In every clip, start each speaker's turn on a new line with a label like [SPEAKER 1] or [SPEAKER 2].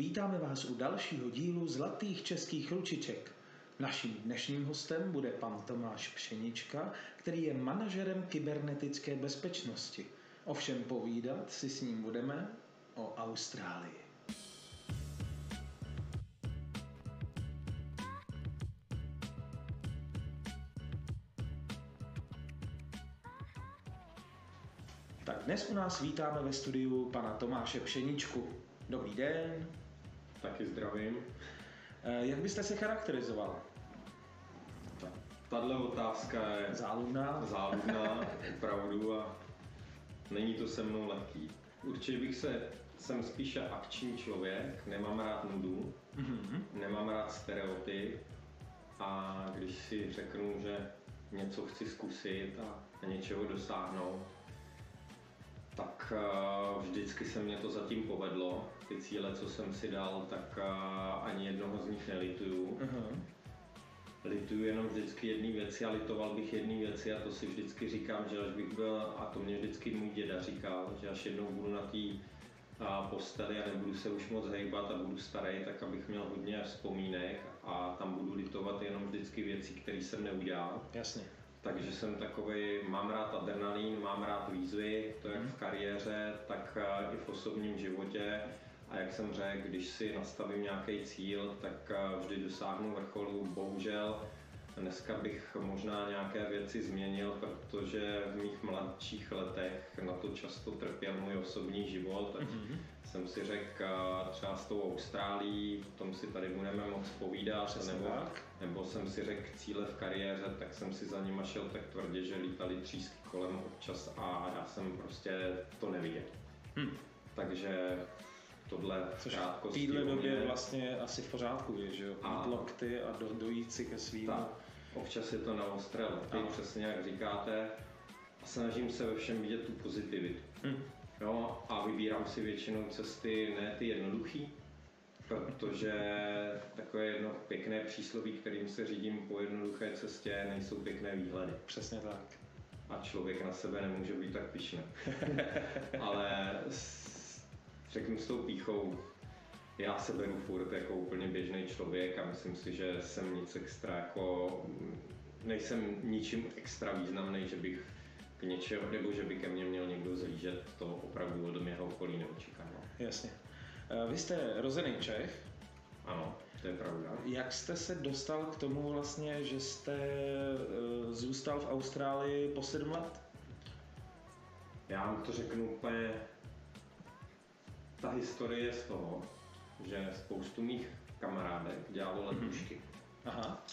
[SPEAKER 1] Vítáme vás u dalšího dílu Zlatých českých ručiček. Naším dnešním hostem bude pan Tomáš Pšenička, který je manažerem kybernetické bezpečnosti. Ovšem povídat si s ním budeme o Austrálii. Tak dnes u nás vítáme ve studiu pana Tomáše Pšeničku. Dobrý den.
[SPEAKER 2] Taky zdravím.
[SPEAKER 1] Eh, Jak byste se charakterizoval?
[SPEAKER 2] Tahle otázka je
[SPEAKER 1] Záludná?
[SPEAKER 2] záludná, opravdu, a není to se mnou lehký. Určitě bych se, jsem spíše akční člověk, nemám rád nudu,
[SPEAKER 1] Mhm.
[SPEAKER 2] nemám rád stereotyp a když si řeknu, že něco chci zkusit a něčeho dosáhnout, tak eh, vždycky se mě to zatím povedlo. Ty cíle, co jsem si dal, tak eh, ani jednoho z nich nelituju.
[SPEAKER 1] Mhm.
[SPEAKER 2] Lituju jenom vždycky jedné věci a litoval bych jedné věci a to si vždycky říkám, že až bych byl, a to mě vždycky můj děda říkal, že až jednou budu na té a, posteli a nebudu se už moc hejbat a budu starý, tak abych měl hodně vzpomínek a tam budu litovat jenom vždycky věcí, které jsem neudělal.
[SPEAKER 1] Jasně.
[SPEAKER 2] Takže jsem takový, mám rád adrenalín, mám rád výzvy, to jak v kariéře, tak eh, i v osobním životě. A jak jsem řekl, když si nastavím nějaký cíl, tak eh, vždy dosáhnu vrcholu. Bohužel dneska bych možná nějaké věci změnil, protože v mých mladších letech na to často trpěl můj osobní život. Tak jsem si řekl třeba s tou Austrálií, o tom si tady budeme moc povídat,
[SPEAKER 1] Přesně
[SPEAKER 2] nebo,
[SPEAKER 1] tak.
[SPEAKER 2] nebo jsem si řekl cíle v kariéře, tak jsem si za nima šel tak tvrdě, že lítali třísky kolem občas a já jsem prostě to neviděl.
[SPEAKER 1] Hm.
[SPEAKER 2] Takže tohle
[SPEAKER 1] Což v téhle době vlastně asi v pořádku je, že jo?
[SPEAKER 2] A-
[SPEAKER 1] Mít lokty a do, dojít si ke svým.
[SPEAKER 2] Tak, občas je to na ostré
[SPEAKER 1] Ano.
[SPEAKER 2] přesně jak říkáte. A snažím se ve všem vidět tu pozitivitu.
[SPEAKER 1] Hm.
[SPEAKER 2] Jo, a vybírám si většinou cesty, ne ty jednoduchý, protože takové jedno pěkné přísloví, kterým se řídím po jednoduché cestě, nejsou pěkné výhledy.
[SPEAKER 1] Přesně tak.
[SPEAKER 2] A člověk na sebe nemůže být tak pišný. Ale řeknu s tou píchou, já se beru furt jako úplně běžný člověk a myslím si, že jsem nic extra jako, nejsem ničím extra významný, že bych k něčeho, nebo že by ke mně měl někdo zlížet, to opravdu od mého okolí neočekával.
[SPEAKER 1] Jasně. Eh, Vy jste rozený Čech.
[SPEAKER 2] Ano, to je pravda.
[SPEAKER 1] Jak jste se dostal k tomu vlastně, že jste eh, zůstal v Austrálii po sedm let?
[SPEAKER 2] Já vám to řeknu úplně, ta historie je z toho, že spoustu mých kamarádek dělalo letušky.
[SPEAKER 1] Aha.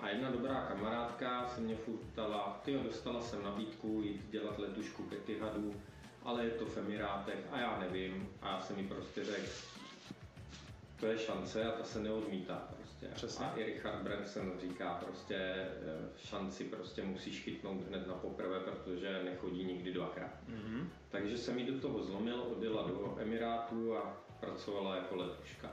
[SPEAKER 2] A jedna dobrá kamarádka se mě furt ptala, ty dostala jsem nabídku jít dělat letušku k Etihadu, ale je to v Emirátech a já nevím. A já jsem mi prostě řekl, to je šance a ta se neodmítá prostě.
[SPEAKER 1] Přesně.
[SPEAKER 2] A i Richard Branson říká prostě, eh, šanci prostě musíš chytnout hned na poprvé, protože nechodí nikdy dvakrát.
[SPEAKER 1] Mhm.
[SPEAKER 2] Takže jsem ji do toho zlomil, odjela do Emirátů a pracovala jako letuška.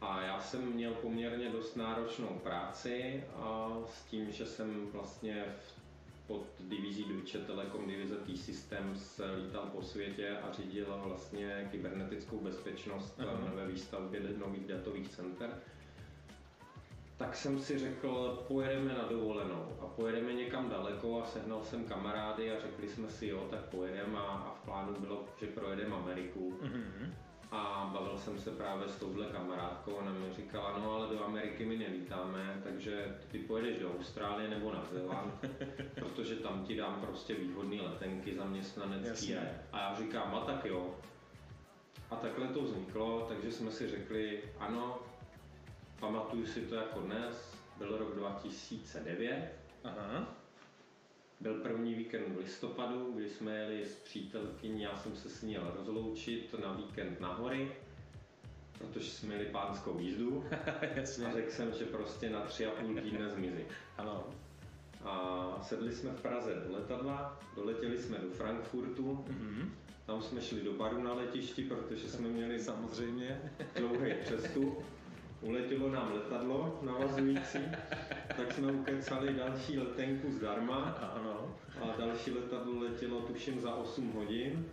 [SPEAKER 2] A já jsem měl poměrně dost náročnou práci a s tím, že jsem vlastně v- pod divizí Deutsche Telekom divize T-Systems lítal po světě a řídil vlastně kybernetickou bezpečnost
[SPEAKER 1] Aha.
[SPEAKER 2] ve výstavbě nových datových center, tak jsem si řekl, pojedeme na dovolenou a pojedeme někam daleko a sehnal jsem kamarády a řekli jsme si jo, tak pojedeme a, a v plánu bylo, že projedeme Ameriku.
[SPEAKER 1] Mhm.
[SPEAKER 2] A bavil jsem se právě s touhle kamarádkou, ona mi říkala, no ale do Ameriky my nelítáme, takže ty pojedeš do Austrálie nebo na Zéland, protože tam ti dám prostě výhodné letenky zaměstnanecký.
[SPEAKER 1] Jasně.
[SPEAKER 2] A já říkám, a tak jo. A takhle to vzniklo, takže jsme si řekli, ano, pamatuju si to jako dnes, byl rok 2009,
[SPEAKER 1] Aha.
[SPEAKER 2] byl první víkend v listopadu, kdy jsme jeli s přítelkyní, já jsem se s ní jel rozloučit na víkend na hory, protože jsme měli pánskou jízdu
[SPEAKER 1] Jasně.
[SPEAKER 2] a řekl jsem, že prostě na tři a půl týdne zmizí.
[SPEAKER 1] Ano.
[SPEAKER 2] A sedli jsme v Praze do letadla, doletěli jsme do Frankfurtu,
[SPEAKER 1] Mhm.
[SPEAKER 2] tam jsme šli do baru na letišti, protože jsme měli
[SPEAKER 1] Samozřejmě.
[SPEAKER 2] dlouhý přestup. Uletělo nám letadlo navazující, tak jsme ukecali další letenku zdarma
[SPEAKER 1] Ano.
[SPEAKER 2] a další letadlo letělo tuším za 8 hodin.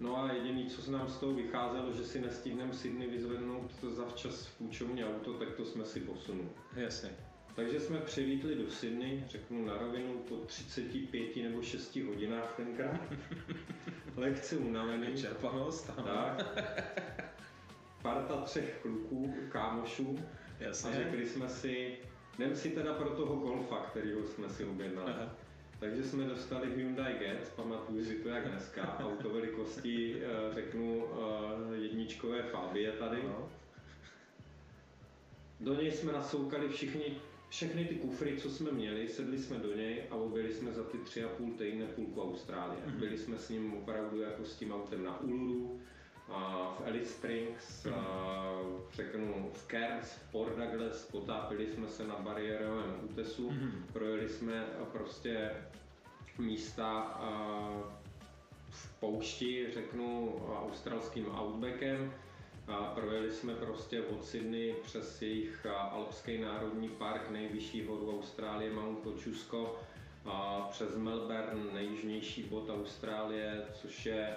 [SPEAKER 2] No a jediný, co se nám z toho vycházelo, že si nestihneme Sydney vyzvednout zavčas v půjčovně auto, tak to jsme si posunuli.
[SPEAKER 1] Jasně.
[SPEAKER 2] Takže jsme přivítli do Sydney, řeknu na rovinu, po 35 nebo 6 hodinách tenkrát. Lekce unavený.
[SPEAKER 1] Čerpanost, ano.
[SPEAKER 2] Tak. Parta třech kluků, kámošů.
[SPEAKER 1] Jasně.
[SPEAKER 2] A řekli jsme si, jdem si teda pro toho golfa, kterýho jsme si objednali.
[SPEAKER 1] Aha.
[SPEAKER 2] Takže jsme dostali Hyundai Getz, pamatuju si to jak dneska, auto velikosti, eh, řeknu, eh, jedničkové Fabie tady.
[SPEAKER 1] No.
[SPEAKER 2] Do něj jsme nasoukali všichni, všechny ty kufry, co jsme měli, sedli jsme do něj a objeli jsme za ty tři a půl týdne půlku Austrálie.
[SPEAKER 1] Mhm.
[SPEAKER 2] Byli jsme s ním opravdu jako s tím autem na Uluru, v Alice Springs,
[SPEAKER 1] Mhm.
[SPEAKER 2] a řeknu v Cairns, v Port Douglas, potápili jsme se na bariérovém útesu,
[SPEAKER 1] Mhm.
[SPEAKER 2] projeli jsme prostě místa v poušti, řeknu, australským outbackem. A projeli jsme prostě od Sydney přes jejich Alpský národní park, nejvyšší horu Austrálie, Mount Kosciuszko, a přes Melbourne, nejjižnější bod Austrálie, což je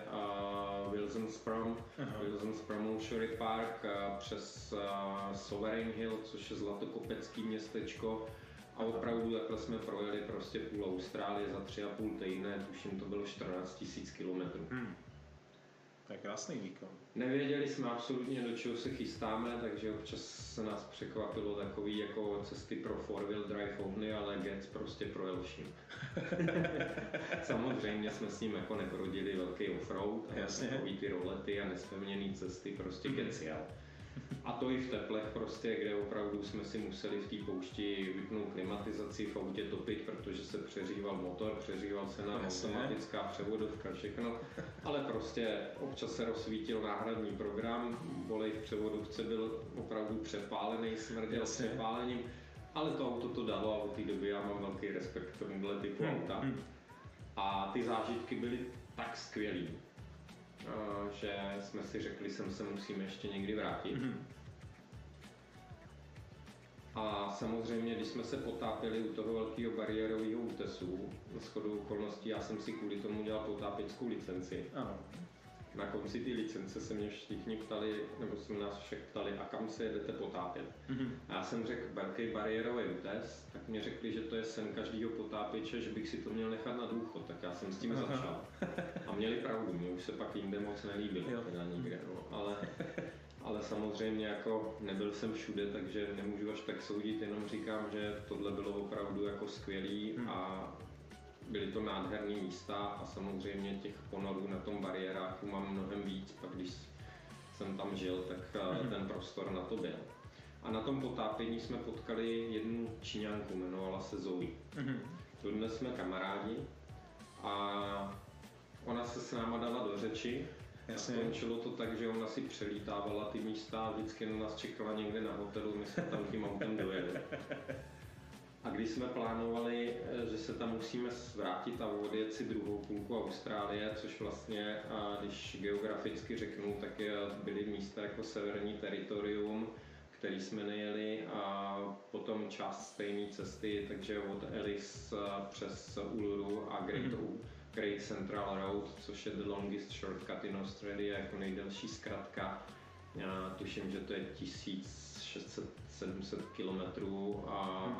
[SPEAKER 2] Wilson's Prom,
[SPEAKER 1] Aha.
[SPEAKER 2] Wilson's Promontory Park, a přes a, Sovereign Hill, což je zlatokopecký městečko. A opravdu takhle jsme projeli prostě půl Austrálie za tři a půl týdne, tuším to bylo 14 000 kilometrů.
[SPEAKER 1] Hmm. To je krásný výkon.
[SPEAKER 2] Nevěděli jsme absolutně, do čeho se chystáme, takže občas se nás překvapilo takový jako cesty pro four-wheel drive ovny, ale Getz prostě projel vším. Samozřejmě jsme s ním jako neprodili velký offroad, ale
[SPEAKER 1] Jasně.
[SPEAKER 2] takový ty rolety a nespevněné cesty, prostě
[SPEAKER 1] Mhm.
[SPEAKER 2] Getz jel. A to i v teplech prostě, kde opravdu jsme si museli v té poušti vypnout klimatizaci, v autě topit, protože se přeříval motor, přeříval se nám automatická převodovka, všechno. Ale prostě občas se rozsvítil náhradní program, volej v převodovce byl opravdu přepálený, smrděl
[SPEAKER 1] Jasně.
[SPEAKER 2] přepálením, ale to auto to dalo a od té doby já mám velký respekt k tomuhle typu
[SPEAKER 1] Hmm,
[SPEAKER 2] auta.
[SPEAKER 1] hmm.
[SPEAKER 2] A ty zážitky byly tak skvělý, že jsme si řekli, sem se musíme ještě někdy vrátit.
[SPEAKER 1] Mhm.
[SPEAKER 2] A samozřejmě, když jsme se potápěli u toho velkého bariérového útesu, shodou okolností, já jsem si kvůli tomu dělal potápěckou licenci.
[SPEAKER 1] Ano.
[SPEAKER 2] Na konci té licence se mě všichni ptali, nebo se nás všech ptali, a kam se jedete potápět.
[SPEAKER 1] Mhm.
[SPEAKER 2] A já jsem řekl velký bariérový útes, tak mě řekli, že to je sen každého potápěče, že bych si to měl nechat na důchod, tak já jsem s tím
[SPEAKER 1] Aha.
[SPEAKER 2] začal. A měli pravdu, mě už se pak jinde moc nelíbilo,
[SPEAKER 1] Jo.
[SPEAKER 2] teda nikde, no. ale, ale samozřejmě jako nebyl jsem všude, takže nemůžu až tak soudit, jenom říkám, že tohle bylo opravdu jako skvělý
[SPEAKER 1] Hmm.
[SPEAKER 2] a byly to nádherné místa a samozřejmě těch ponorů na tom bariéráku mám mnohem víc, pak když jsem tam žil, tak eh,
[SPEAKER 1] Mhm.
[SPEAKER 2] ten prostor na to byl. A na tom potápění jsme potkali jednu Číňanku, jmenovala se Zoe.
[SPEAKER 1] Mhm.
[SPEAKER 2] Dodnes jsme kamarádi a ona se s náma dala do řeči.
[SPEAKER 1] Jasně.
[SPEAKER 2] A končilo to tak, že ona si přelítávala ty místa a vždycky na nás čekala někde na hotelu, my jsme tam tím autem dojeli. Když jsme plánovali, eh, že se tam musíme vrátit a odjet si druhou půlku Austrálie, což vlastně, a když geograficky řeknu, tak byly místa jako severní teritorium, který jsme nejeli a potom část stejné cesty, takže od Ellis eh, přes Uluru a Great,
[SPEAKER 1] Mhm.
[SPEAKER 2] Great Central Road, což je the longest shortcut in Australia, jako nejdelší zkratka. Já tuším, že to je 1600-700 kilometrů a,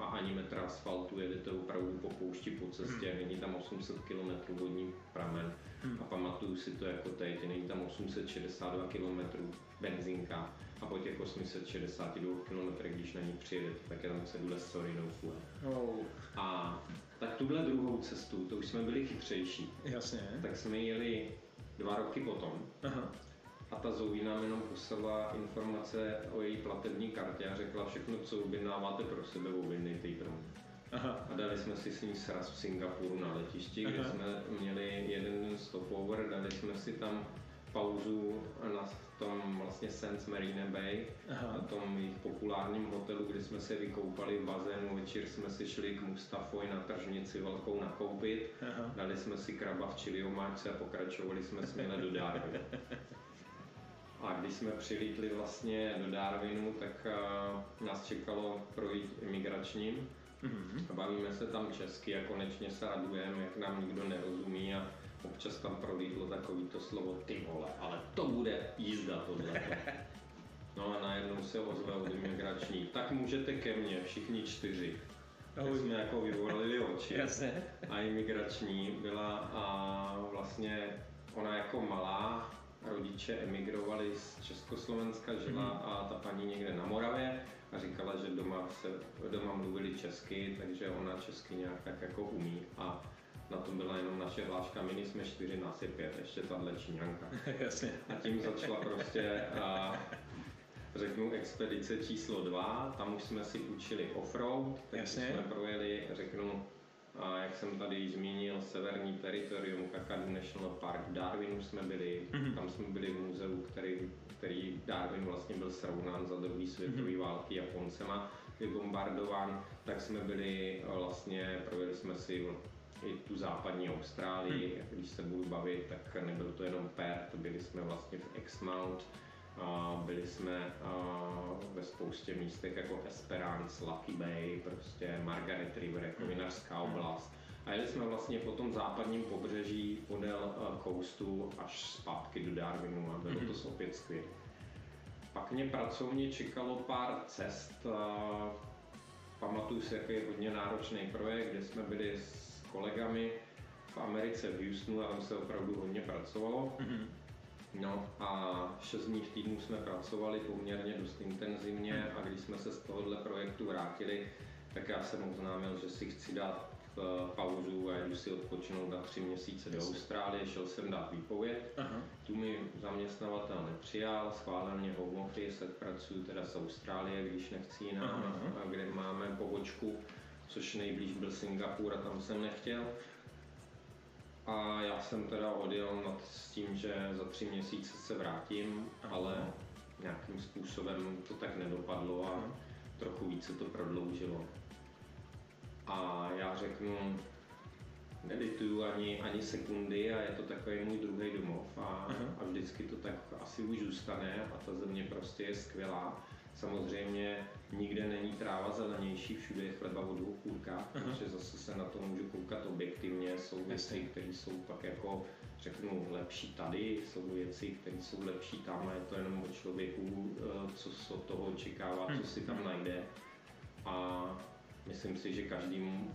[SPEAKER 2] a ani metr asfaltu, jedete opravdu po poušti po cestě, není tam 800 kilometrů vodní pramen.
[SPEAKER 1] Hmm.
[SPEAKER 2] A pamatuju si to jako teď, není tam 862 kilometrů benzinka a po těch 862 kilometrech, když na ní přijedete, tak je tam cedule sorry no fuel.
[SPEAKER 1] Oh,
[SPEAKER 2] A tak tuhle druhou cestu, to už jsme byli chytřejší,
[SPEAKER 1] jasně.
[SPEAKER 2] tak jsme jeli dva roky potom
[SPEAKER 1] Aha.
[SPEAKER 2] A ta Zoe nám jenom poslala informace o její platební kartě a řekla všechno, co objednáváte pro sebe, objednejte ji pro mě.
[SPEAKER 1] Aha.
[SPEAKER 2] A dali jsme si s ní sraz v Singapuru na letišti, kde
[SPEAKER 1] Aha.
[SPEAKER 2] jsme měli jeden stopover, dali jsme si tam pauzu na tom vlastně Sands Marina Bay,
[SPEAKER 1] Aha.
[SPEAKER 2] na tom jejich populárním hotelu, kde jsme se vykoupali v bazénu, večer jsme si šli k Mustafoj na tržnici velkou nakoupit,
[SPEAKER 1] Aha.
[SPEAKER 2] dali jsme si kraba v čili omáčce a pokračovali jsme směle do Darwinu. A když jsme přilítli vlastně do Darwinu, tak uh, nás čekalo projít imigračním
[SPEAKER 1] Mhm.
[SPEAKER 2] a bavíme se tam česky a konečně se radujeme, jak nám nikdo nerozumí a občas tam prolítlo takový to slovo ty vole, ale to bude jízda tohle. No a najednou se ozve od imigrační, tak můžete ke mně, všichni čtyři. Tak jsme jako vyvolili oči.
[SPEAKER 1] Jasně.
[SPEAKER 2] A imigrační byla a vlastně ona jako malá, rodiče emigrovali z Československa, žila mm. a ta paní někde na Moravě a říkala, že doma, se, doma mluvili česky, takže ona česky nějak tak jako umí a na tom byla jenom naše hláška, my jsme čtyři, nás je pět, ještě tahle číňanka.
[SPEAKER 1] Jasně.
[SPEAKER 2] A tím začala prostě a, řeknu expedice číslo dva, tam už jsme si učili offroad, takže jsme projeli, řeknu, a jak jsem tady již zmínil, severní teritorium Kakadu National Park v Darwinu jsme byli, mm-hmm. tam jsme byli v muzeu, který, který Darwin vlastně byl srovnán za druhé světové mm-hmm. války Japoncema, vybombardován, tak jsme byli vlastně, projeli jsme si i tu západní Austrálii, hmm. když se budu bavit, tak nebyl to jenom Perth, byli jsme vlastně v Exmouth, a byli jsme ve spoustě místech jako Esperance, Lucky Bay, prostě Margaret River, jako vinařská oblast. A jeli jsme vlastně po tom západním pobřeží podél coastu až zpátky do Darwinu a bylo to opět skvělé. Pak mě pracovně čekalo pár cest. Pamatuju si, jaký je hodně náročný projekt, kde jsme byli s kolegami v Americe v Houstonu a tam se opravdu hodně pracovalo. Mm-hmm. No a 6 dní v týdnu jsme pracovali poměrně dost intenzivně a když jsme se z tohohle projektu vrátili, tak já jsem oznámil, že si chci dát eh, pauzu a jdu si odpočinout na tři měsíce do Austrálie, šel jsem dát výpověď. Aha. Tu mi zaměstnavatel nepřijal, schválil mě home office, pracuji teda z Austrálie, když nechci jinam, kde máme pobočku, což nejblíž byl Singapur a tam jsem nechtěl. A já jsem teda odjel nad s tím, že za tři měsíce se vrátím, ale nějakým způsobem to tak nedopadlo a trochu více to prodloužilo. A já řeknu, nedituju ani, ani sekundy a je to takový můj druhý domov a, a vždycky to tak asi už zůstane a ta země prostě je skvělá. Samozřejmě nikde není tráva zelenější, všude je chleba o dvou kůrkách, takže zase se na to můžu koukat objektivně. Jsou věci, které jsou pak jako, řeknu, lepší tady, jsou věci, které jsou lepší tam a je to jenom o člověku, eh, co se od toho očekává, co si tam najde. A myslím si, že každému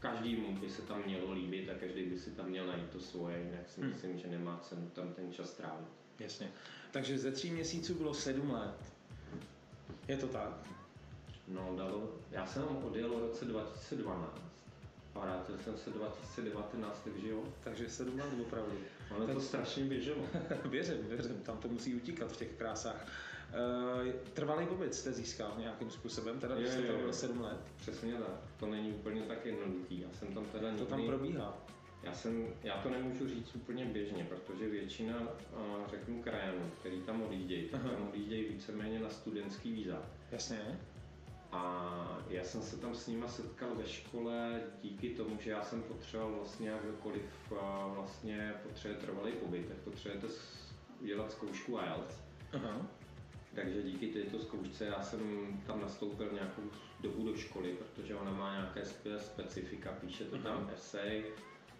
[SPEAKER 2] každému by se tam mělo líbit a každý by si tam měl najít to svoje, jinak si hmm. myslím, že nemá cenu tam ten čas trávit.
[SPEAKER 1] Jasně. Takže ze tří měsíců bylo sedm let. Je to tak?
[SPEAKER 2] No, dalo. Já jsem odjel v roce 2012 a vrátil jsem se 2019, takže jo.
[SPEAKER 1] Takže sedm let opravdu.
[SPEAKER 2] Ono Ten... to strašně běželo.
[SPEAKER 1] věřím, věřím, tam to musí utíkat v těch krásách. Uh, trvalý pobyt jste získal nějakým způsobem, teda když jste tam byl sedm let?
[SPEAKER 2] Přesně tak, to není úplně tak jednoduchý. Já jsem tam teda
[SPEAKER 1] To
[SPEAKER 2] někdy...
[SPEAKER 1] tam probíhá.
[SPEAKER 2] Já, jsem, já to nemůžu říct úplně běžně, protože většina, řeknu, krajanů, který tam odjíždějí, tak tam odjíždějí víceméně na studentský víza.
[SPEAKER 1] Jasně.
[SPEAKER 2] A já jsem se tam s nima setkal ve škole díky tomu, že já jsem potřeboval vlastně jakkoliv vlastně potřebuje trvalý pobyt, tak potřebujete udělat zkoušku IELTS. Aha. Takže díky této zkoušce já jsem tam nastoupil nějakou dobu do školy, protože ona má nějaké specifika, píše to tam esej,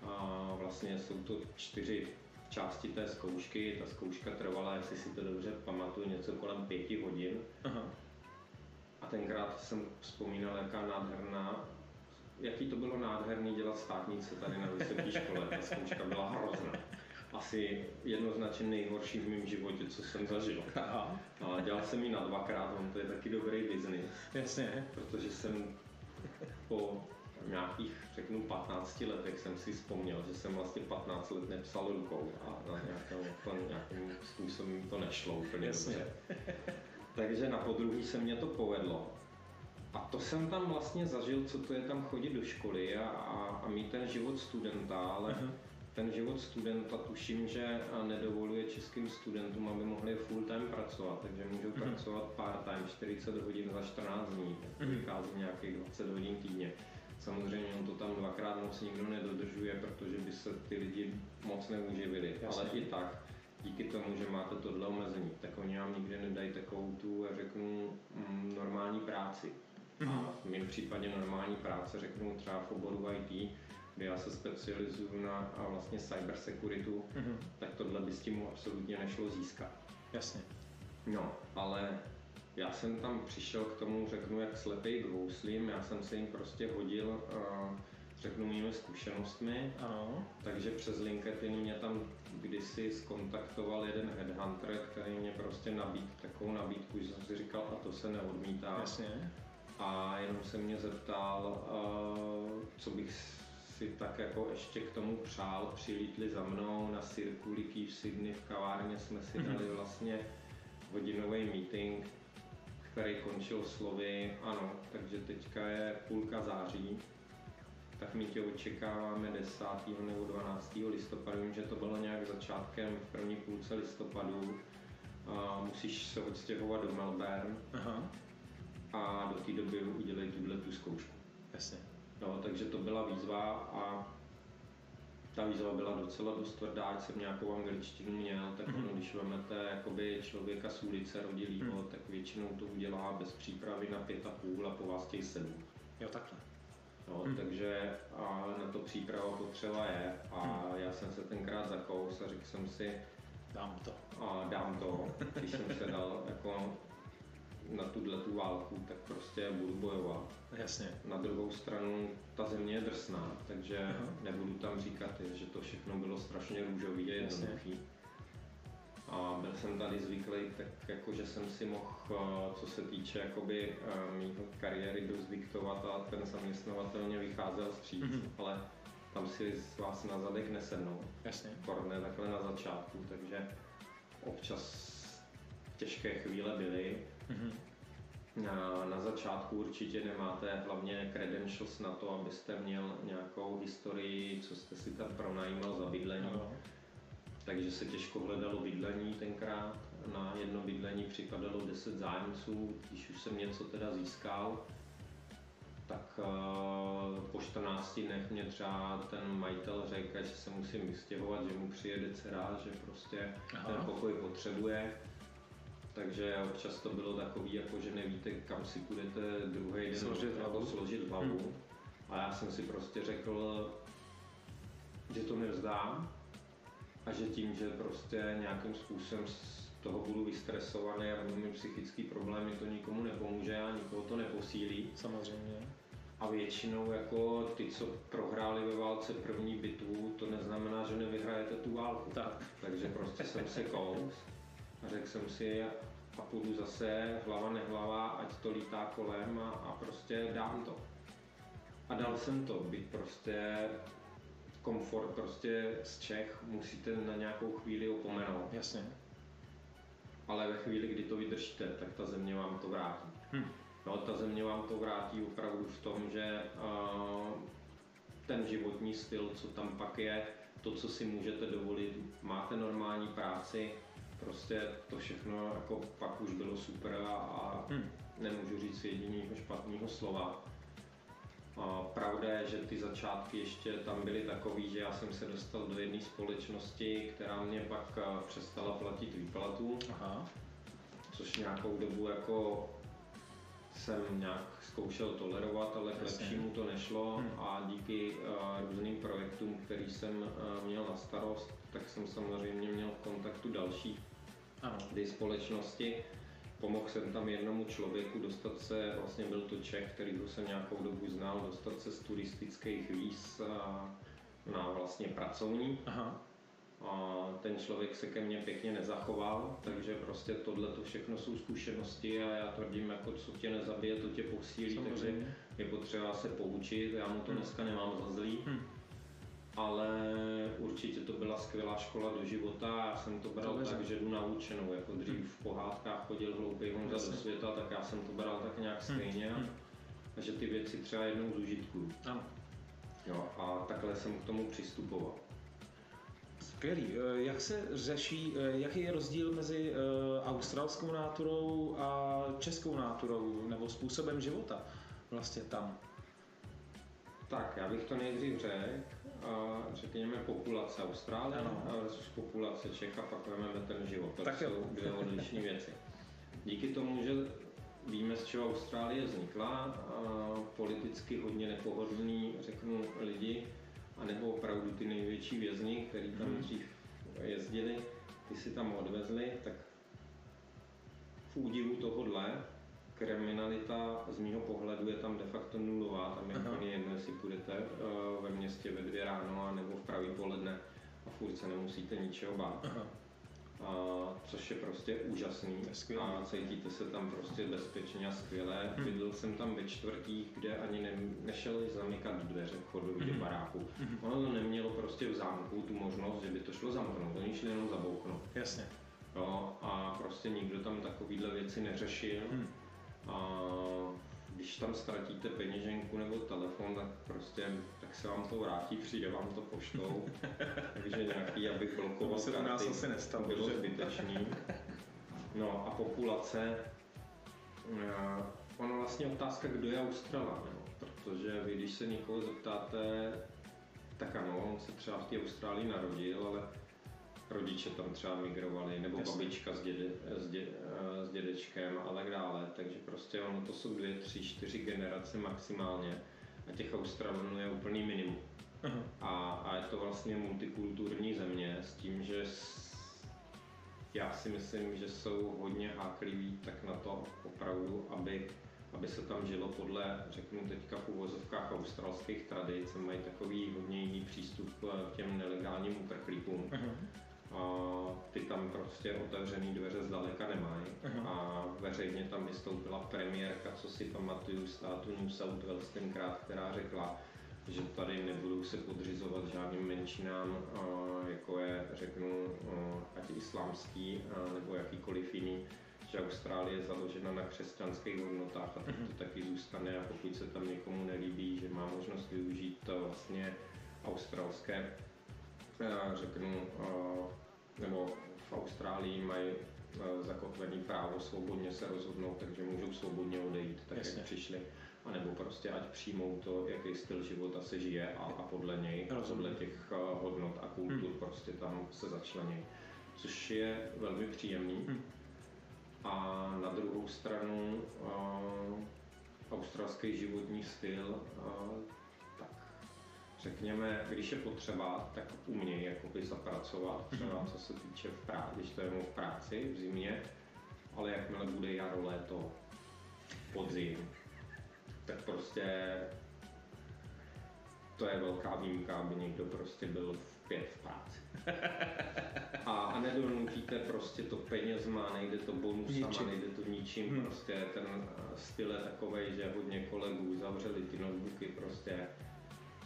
[SPEAKER 2] a vlastně jsou to čtyři části té zkoušky. Ta zkouška trvala, jestli si to dobře pamatuju, něco kolem pěti hodin. Aha. A tenkrát jsem vzpomínal, jaká nádherná, jaký to bylo nádherný dělat státnice tady na vysoké škole. Ta zkouška byla hrozná. Asi jednoznačně nejhorší v mém životě, co jsem zažil. Aha. A dělal jsem ji na dvakrát, on to je taky dobrý biznis.
[SPEAKER 1] Jasně.
[SPEAKER 2] Protože jsem po nějakých, řeknu, 15 letech jsem si vzpomněl, že jsem vlastně 15 let nepsal rukou a na nějakém, to, nějakým způsobem to nešlo úplně Jasně. dobře. Takže na podruhý se mě to povedlo. A to jsem tam vlastně zažil, co to je tam chodit do školy a, a, a mít ten život studenta, ale uh-huh. Ten život studenta tuším, že nedovoluje českým studentům, aby mohli full time pracovat, takže můžou uh-huh. pracovat part time 40 hodin za 14 dní, tak uh-huh. vychází nějakých 20 hodin týdně. Samozřejmě on to tam dvakrát moc nikdo nedodržuje, protože by se ty lidi moc neuživili, Jasně. ale i tak díky tomu, že máte tohle omezení, tak oni vám nikdy nedají takovou tu, řeknu, mm, normální práci. Mm-hmm. A v mém případě normální práce, řeknu třeba v oboru IT, kdy já se specializuju na vlastně cyber security,
[SPEAKER 1] Mhm.
[SPEAKER 2] tak tohle by s tím absolutně nešlo získat.
[SPEAKER 1] Jasně.
[SPEAKER 2] No, ale já jsem tam přišel k tomu, řeknu, jak slepej k houslím, já jsem se jim prostě hodil, řeknu, mými zkušenostmi,
[SPEAKER 1] Ano.
[SPEAKER 2] takže přes LinkedIn mě tam kdysi skontaktoval jeden headhunter, který mě prostě nabít takovou nabídku, že jsem si říkal, a to se neodmítá.
[SPEAKER 1] Jasně.
[SPEAKER 2] A jenom se mě zeptal, co bych si tak jako ještě k tomu přál. Přilítli za mnou na Circuliky v Sydney v kavárně, jsme si
[SPEAKER 1] Mhm.
[SPEAKER 2] dali vlastně hodinový meeting, který končil slovy, ano, takže teďka je půlka září, tak my tě očekáváme 10. nebo 12. listopadu, vím, že to bylo nějak začátkem v první půlce listopadu. A musíš se odstěhovat do Melbourne
[SPEAKER 1] Aha.
[SPEAKER 2] a do té doby udělej tuhle tu zkoušku.
[SPEAKER 1] Jasně.
[SPEAKER 2] No, takže to byla výzva a ta výzva byla docela dost tvrdá, ať jsem nějakou angličtinu měl, tak ono, když vezmete jakoby člověka z ulice rodilýho, tak většinou to udělá bez přípravy na pět a půl a po vás těch sedm.
[SPEAKER 1] Jo, takhle.
[SPEAKER 2] No,
[SPEAKER 1] Hmm.
[SPEAKER 2] Takže a na to příprava potřeba je a já jsem se tenkrát zakous a řekl jsem si,
[SPEAKER 1] Dám to.
[SPEAKER 2] a dám to, když jsem se dal jako na tuhle tu válku, tak prostě budu bojovat.
[SPEAKER 1] Jasně.
[SPEAKER 2] Na druhou stranu ta země je drsná, takže
[SPEAKER 1] Aha.
[SPEAKER 2] nebudu tam říkat, že to všechno bylo strašně růžový a jednoduchý. A byl jsem tady zvyklý, tak jako, že jsem si mohl, eh, co se týče jakoby eh, mýho kariéry, dost diktovat a ten zaměstnavatel mě vycházel vstříc,
[SPEAKER 1] Mhm.
[SPEAKER 2] ale tam si z vás na zadek nesednou,
[SPEAKER 1] Jasně.
[SPEAKER 2] korne takhle na začátku, takže občas těžké chvíle byly,
[SPEAKER 1] Mhm.
[SPEAKER 2] na, na začátku určitě nemáte hlavně credentials na to, abyste měl nějakou historii, co jste si tam pronajímal za bydlení.
[SPEAKER 1] Ano.
[SPEAKER 2] Takže se těžko hledalo bydlení tenkrát. Na jedno bydlení připadalo 10 zájemců, když už jsem něco teda získal, tak eh, po 14 dnech mě třeba ten majitel řekl, že se musím vystěhovat, že mu přijede dcera, že prostě
[SPEAKER 1] Aha.
[SPEAKER 2] ten pokoj potřebuje. Takže občas to bylo takový, jako že nevíte, kam si budete druhý den
[SPEAKER 1] Složit
[SPEAKER 2] jako
[SPEAKER 1] hlavu.
[SPEAKER 2] složit hlavu. A já jsem si prostě řekl, že to nevzdám a že tím, že prostě nějakým způsobem z toho budu vystresovaný a budu mít psychický problémy, to nikomu nepomůže a nikoho to neposílí.
[SPEAKER 1] Samozřejmě.
[SPEAKER 2] A většinou jako ty, co prohráli ve válce první bitvu, to neznamená, že nevyhrajete tu válku.
[SPEAKER 1] Tak.
[SPEAKER 2] Takže prostě jsem se kous a řekl jsem si a půjdu zase hlava nehlava, ať to lítá kolem a, a prostě dám to. A dal jsem to, byť prostě komfort prostě z Čech musíte na nějakou chvíli opomenout.
[SPEAKER 1] Jasně.
[SPEAKER 2] Ale ve chvíli, kdy to vydržíte, tak ta země vám to vrátí.
[SPEAKER 1] Hm.
[SPEAKER 2] No, ta země vám to vrátí opravdu v tom, že uh, ten životní styl, co tam pak je, to, co si můžete dovolit, máte normální práci, prostě to všechno jako pak už bylo super a, a
[SPEAKER 1] Hm.
[SPEAKER 2] nemůžu říct jediného špatného slova. A pravda je, že ty začátky ještě tam byly takový, že já jsem se dostal do jedné společnosti, která mě pak eh, přestala platit výplatu
[SPEAKER 1] Aha.
[SPEAKER 2] což nějakou dobu jako jsem nějak zkoušel tolerovat, ale k lepšímu to nešlo
[SPEAKER 1] Hmm.
[SPEAKER 2] a díky uh, různým projektům, který jsem uh, měl na starost, tak jsem samozřejmě měl v kontaktu další
[SPEAKER 1] Ano.
[SPEAKER 2] ty společnosti. Pomohl jsem tam jednomu člověku dostat se, vlastně byl to Čech, který jsem nějakou dobu znal, dostat se z turistických víz na vlastně pracovní.
[SPEAKER 1] Aha.
[SPEAKER 2] A ten člověk se ke mně pěkně nezachoval, takže prostě tohle to všechno jsou zkušenosti a já tvrdím, jako co tě nezabije, to tě posílí, takže
[SPEAKER 1] Samozřejmě.
[SPEAKER 2] je potřeba se poučit, já mu to
[SPEAKER 1] Hmm.
[SPEAKER 2] dneska nemám za zlý,
[SPEAKER 1] Hm.
[SPEAKER 2] Ale určitě to byla skvělá škola do života, já jsem to bral
[SPEAKER 1] To
[SPEAKER 2] tak, že jdu naučenou, jako dřív v pohádkách chodil hloupý Honza do
[SPEAKER 1] Jasně.
[SPEAKER 2] světa, tak já jsem to bral tak nějak
[SPEAKER 1] Hmm.
[SPEAKER 2] stejně
[SPEAKER 1] Hmm.
[SPEAKER 2] a že ty věci třeba jednou zužitkuju.
[SPEAKER 1] Ano.
[SPEAKER 2] Jo, a takhle jsem k tomu přistupoval.
[SPEAKER 1] Skvělý. Eh, Jak se řeší, eh, jaký je rozdíl mezi eh, australskou náturou a českou náturou nebo způsobem života vlastně tam?
[SPEAKER 2] Tak, já bych to nejdřív řekl, řekněme populace Austrálie
[SPEAKER 1] Ano.
[SPEAKER 2] versus populace Čech a pak vezmeme ten život.
[SPEAKER 1] Tak jo.
[SPEAKER 2] jsou dvě odlišné věci. Díky tomu, že víme, z čeho Austrálie vznikla, a politicky hodně nepohodlní, řeknu, lidi, anebo opravdu ty největší vězni, který tam
[SPEAKER 1] Mhm.
[SPEAKER 2] dřív jezdili, ty si tam odvezli, tak v údivu tohohle kriminalita z mýho pohledu je tam de facto nulová, tam je úplně jedno, jestli půjdete eh, ve městě ve dvě ráno a nebo v pravý poledne a furt se nemusíte ničeho bát.
[SPEAKER 1] Aha.
[SPEAKER 2] A, což je prostě úžasný
[SPEAKER 1] je
[SPEAKER 2] a cítíte se tam prostě bezpečně a skvěle.
[SPEAKER 1] Hmm.
[SPEAKER 2] Bydlel jsem tam ve čtvrtích, kde ani ne, nešel zamykat dveře vchodu do
[SPEAKER 1] Mhm.
[SPEAKER 2] baráku.
[SPEAKER 1] Mhm.
[SPEAKER 2] Ono to nemělo prostě v zámku tu možnost, že by to šlo zamknout, oni šli jenom zabouchnout.
[SPEAKER 1] Jasně.
[SPEAKER 2] Jo, a prostě nikdo tam takovýhle věci neřešil.
[SPEAKER 1] Hm.
[SPEAKER 2] A když tam ztratíte peněženku nebo telefon, tak prostě tak se vám to vrátí, přijde vám to poštou. Takže nějaký, abych blokoval
[SPEAKER 1] se u nás asi nestalo,
[SPEAKER 2] bylo
[SPEAKER 1] že?
[SPEAKER 2] zbytečný. No a populace, eh, ono vlastně otázka, kdo je Australan, jo? protože vy když se někoho zeptáte, tak ano, on se třeba v té Austrálii narodil, ale rodiče tam třeba migrovali, nebo
[SPEAKER 1] Jasně.
[SPEAKER 2] babička s, děde, s, dě, s dědečkem a tak dále. Takže prostě ono to jsou dvě, tři, čtyři generace maximálně a těch Australanů je úplný minimum.
[SPEAKER 1] Aha.
[SPEAKER 2] A, a je to vlastně multikulturní země s tím, že s, já si myslím, že jsou hodně hákliví tak na to opravdu, aby, aby se tam žilo podle, řeknu teďka v uvozovkách australských tradic, mají takový hodně jiný přístup k těm nelegálním uprchlíkům.
[SPEAKER 1] Aha.
[SPEAKER 2] A ty tam prostě otevřený dveře zdaleka nemají.
[SPEAKER 1] Aha.
[SPEAKER 2] A veřejně tam vystoupila premiérka, co si pamatuju, státu New South Wales tenkrát, která řekla, že tady nebudou se podřizovat žádným menšinám, jako je, řeknu, ať islámský nebo jakýkoliv jiný, že Austrálie je založena na křesťanských hodnotách a tak
[SPEAKER 1] Mhm.
[SPEAKER 2] to taky zůstane a pokud se tam někomu nelíbí, že má možnost využít to vlastně australské řeknu, nebo v Austrálii mají eh, zakotvený právo svobodně se rozhodnout, takže můžou svobodně odejít, tak
[SPEAKER 1] Jasně.
[SPEAKER 2] jak přišli. A nebo prostě ať přijmou to, jaký styl života se žije a, a podle něj,
[SPEAKER 1] Rozumím.
[SPEAKER 2] podle těch eh, hodnot a kultur
[SPEAKER 1] Hmm.
[SPEAKER 2] prostě tam se začlení. Což je velmi příjemný.
[SPEAKER 1] Hmm.
[SPEAKER 2] A na druhou stranu uh, australský životní styl, uh, řekněme, když je potřeba, tak umějí jakoby zapracovat, třeba co se týče v práci, když to je v práci v zimě, ale jakmile bude jaro, léto, podzim, tak prostě to je velká výjimka, aby někdo prostě byl v pět v práci. A, a nedonutíte prostě to penězma, nejde to bonusama,
[SPEAKER 1] Ničím.
[SPEAKER 2] nejde to ničím,
[SPEAKER 1] Hmm.
[SPEAKER 2] prostě ten eh, styl je takovej, že hodně kolegů zavřeli ty notebooky prostě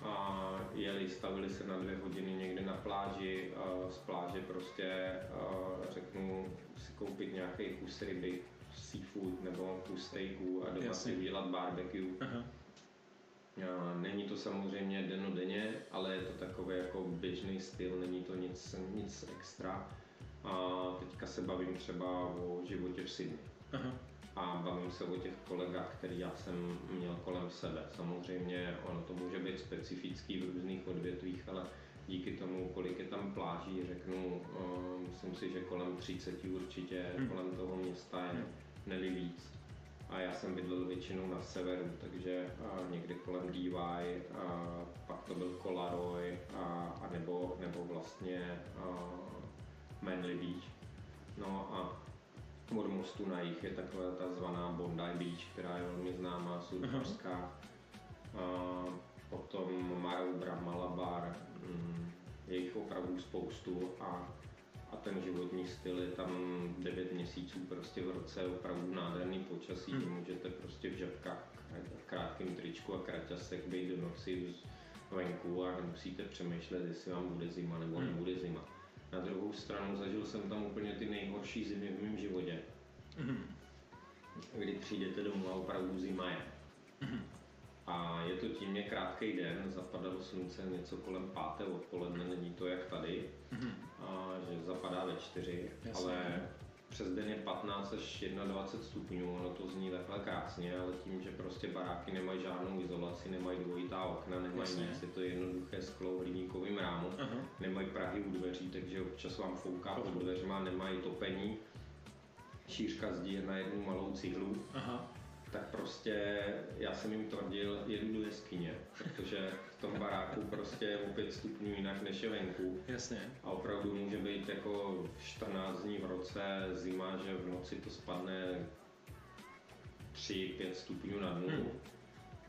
[SPEAKER 2] a jeli, stavili se na dvě hodiny někde na pláži, a z pláže prostě řeknu si koupit nějaký kus ryby, seafood nebo kus steaků a doma
[SPEAKER 1] Jasně.
[SPEAKER 2] si udělat barbecue.
[SPEAKER 1] Aha.
[SPEAKER 2] Není to samozřejmě denodenně, ale je to takový jako běžný styl, není to nic, nic extra. A teďka se bavím třeba o životě v Sydney
[SPEAKER 1] Aha.
[SPEAKER 2] A bavím se o těch kolegách, který já jsem měl kolem sebe. Samozřejmě ono to může být specifický v různých odvětvích, ale díky tomu, kolik je tam pláží, řeknu, uh, myslím si, že kolem 30 určitě
[SPEAKER 1] Hmm.
[SPEAKER 2] kolem toho města je,
[SPEAKER 1] Hmm.
[SPEAKER 2] neli víc. A já jsem bydlel většinou na severu, takže uh, někde kolem DY, a pak to byl Kolaroy, a, a nebo, nebo vlastně uh, Manly Beach. No a od mostu na jich je taková ta zvaná Bondi Beach, která je velmi známá, surfařská. A potom Maroubra, Malabar, mm, je jich opravdu spoustu a, a ten životní styl je tam 9 měsíců prostě v roce opravdu nádherný počasí,
[SPEAKER 1] Hmm.
[SPEAKER 2] můžete prostě v žabkách, v krátkém tričku a kraťasech být do noci venku a nemusíte přemýšlet, jestli vám bude zima nebo
[SPEAKER 1] Hmm.
[SPEAKER 2] nebude zima. Na druhou stranu zažil jsem tam úplně ty nejhorší zimy v mém životě,
[SPEAKER 1] Mhm.
[SPEAKER 2] kdy přijdete domů a opravdu zima je.
[SPEAKER 1] Mhm.
[SPEAKER 2] A je to tím, je krátký den, zapadalo slunce něco kolem páté odpoledne, není to jak tady,
[SPEAKER 1] Mhm.
[SPEAKER 2] a že zapadá ve čtyři,
[SPEAKER 1] Jasně.
[SPEAKER 2] ale přes den je 15 až 21 stupňů, ono to zní takhle krásně, ale tím, že prostě baráky nemají žádnou izolaci, nemají dvojitá okna, nemají
[SPEAKER 1] Jasně.
[SPEAKER 2] nic, je to jednoduché sklo v hliníkovém rámu,
[SPEAKER 1] Aha.
[SPEAKER 2] nemají prahy u dveří, takže občas vám fouká pod dveřma, nemají topení, šířka zdí je na jednu malou cihlu,
[SPEAKER 1] Aha.
[SPEAKER 2] Tak prostě já jsem jim tvrdil, jedu do jeskyně, protože v tom baráku prostě je o 5 stupňů jinak než je venku.
[SPEAKER 1] Jasně.
[SPEAKER 2] A opravdu může být jako 14 dní v roce zima, že v noci to spadne 3-5 stupňů na nulu. Hmm.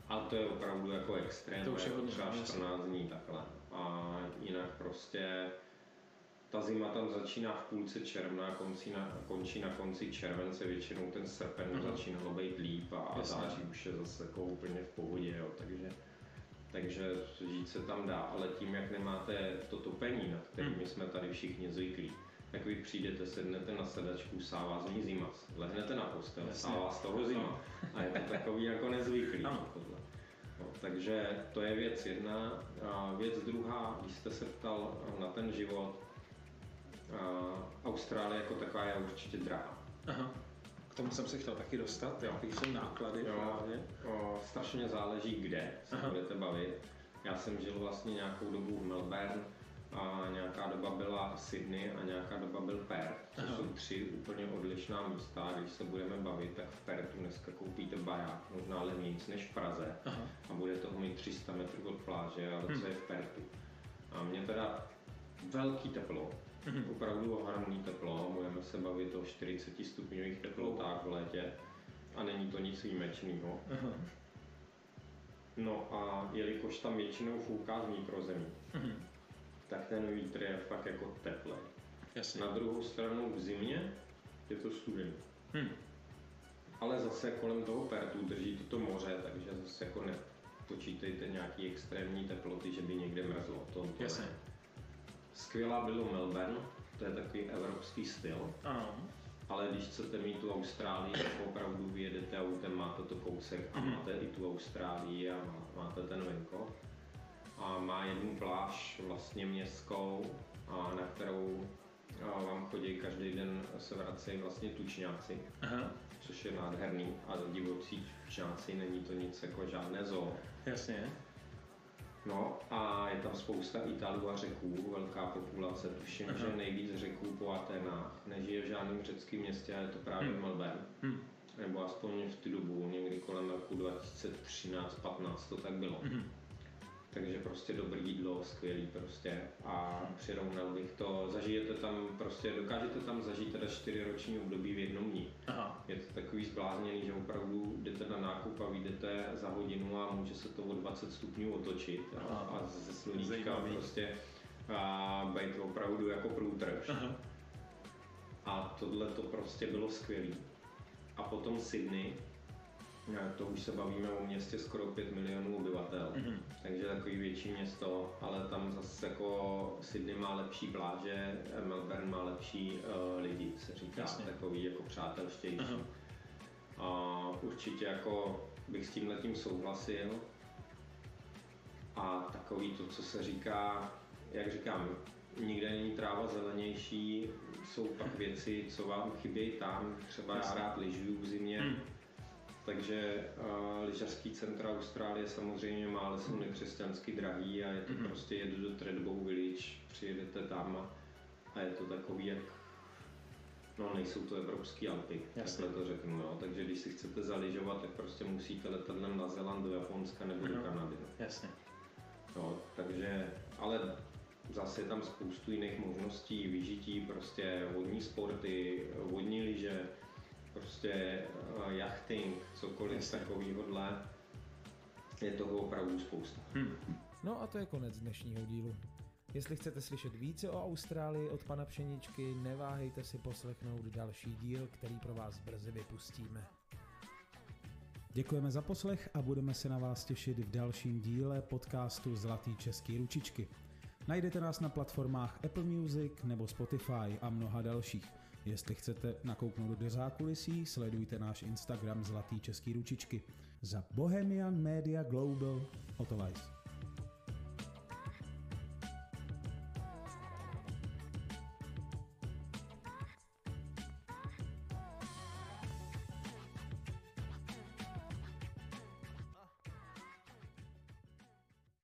[SPEAKER 2] A to je opravdu jako extrém, to už je jako třeba 14 dní takhle. A jinak prostě ta zima tam začíná v půlce června, končí na, končí na konci července, většinou ten srpen mm-hmm. začínalo být líp a, září už je zase jako úplně v pohodě, jo, takže, takže žít se tam dá, ale tím, jak nemáte to topení, na kterým mm. jsme tady všichni zvyklí, tak vy přijdete, sednete na sedačku, sává z ní zima, lehnete na postel, sává z toho zima a je to takový jako nezvyklý. No, takže to je věc jedna. A věc druhá, když jste se ptal na ten život, Austrálie jako taková je určitě drahá.
[SPEAKER 1] Aha. K tomu jsem se chtěl taky dostat, jo. jaký jsou náklady jo. právě.
[SPEAKER 2] O, strašně záleží, kde se Aha. budete bavit. Já jsem žil vlastně nějakou dobu v Melbourne, a nějaká doba byla Sydney a nějaká doba byl Perth, což Aha. jsou tři úplně odlišná místa. Když se budeme bavit, tak v Perthu dneska koupíte barák, možná levnějc než v Praze Aha. a bude toho mít 300 metrů od pláže, ale hm. co je v Perthu. A mě teda velký teplo, mm-hmm. opravdu ohromný teplo, můžeme se bavit o 40 stupňových teplotách v létě a není to nic výjimečného. Uh-huh. No a jelikož tam většinou fouká z vnitrozemí, uh-huh. tak ten vítr je fakt jako teplý. Jasně. Na druhou stranu v zimě je to studený. Hmm. Ale zase kolem toho Pertu drží to moře, takže zase jako nepočítejte nějaký extrémní teploty, že by někde mrzlo. To, to Jasně. Ne. Skvělá bylo Melbourne, to je takový evropský styl. Ano. Ale když chcete mít tu Austrálii, tak opravdu vyjedete autem, máte to kousek a mhm. máte i tu Austrálii a máte ten venkov. A má jednu pláž vlastně městskou, a na kterou a vám chodí každý den se vracejí vlastně tučňáci, Aha. což je nádherný a divocí tučňáci, není to nic jako žádné zoo.
[SPEAKER 1] Jasně.
[SPEAKER 2] No a je tam spousta Italů a řeků, velká populace. Tuším, Aha. že nejvíc řeků po Atenách nežije v žádném řeckém městě a je to právě hmm. Melbourne. Hmm. Nebo aspoň v tu dobu, někdy kolem roku 2013-15 to tak bylo. Hmm takže prostě dobrý jídlo, skvělý prostě a přirovnal bych to, zažijete tam prostě, dokážete tam zažít teda čtyři roční období v jednom dní. Aha. Je to takový zblázněný, že opravdu jdete na nákup a vyjdete za hodinu a může se to o 20 stupňů otočit a, a ze sluníčka prostě a být opravdu jako průtrž. Aha. A tohle to prostě bylo skvělý. A potom Sydney, to už se bavíme o městě skoro 5 milionů obyvatel, mm-hmm. takže takový větší město, ale tam zase jako Sydney má lepší pláže, Melbourne má lepší uh, lidi, se říká, Jasně. takový jako přátelštější. Uh-huh. A určitě jako bych s tím letím souhlasil. A takový to, co se říká, jak říkám, nikde není tráva zelenější, jsou pak věci, co vám chybějí tam, třeba Jasně. já rád lyžuju v zimě, hmm takže uh, lyžařský centra Austrálie samozřejmě má, ale jsou nekřesťansky drahý a je to mm-hmm. prostě jet do Treadbow Village, přijedete tam a, a je to takový jak No, nejsou to evropské Alpy, Jasně. takhle to řeknu, jo. Takže když si chcete zaližovat, tak prostě musíte letat na Zeland, do Japonska nebo mm-hmm. do mhm. Kanady. No.
[SPEAKER 1] Jasně.
[SPEAKER 2] No, takže, ale zase je tam spoustu jiných možností vyžití, prostě vodní sporty, vodní lyže, prostě uh, jachting, cokoliv takového je toho opravdu spousta. Hmm.
[SPEAKER 1] No a to je konec dnešního dílu. Jestli chcete slyšet více o Austrálii od pana Pšeničky, neváhejte si poslechnout další díl, který pro vás brzy vypustíme. Děkujeme za poslech a budeme se na vás těšit v dalším díle podcastu Zlatý český ručičky. Najdete nás na platformách Apple Music nebo Spotify a mnoha dalších. Jestli chcete nakouknout do zákulisí, sledujte náš Instagram Zlatý český ručičky. Za Bohemian Media Global Weiss.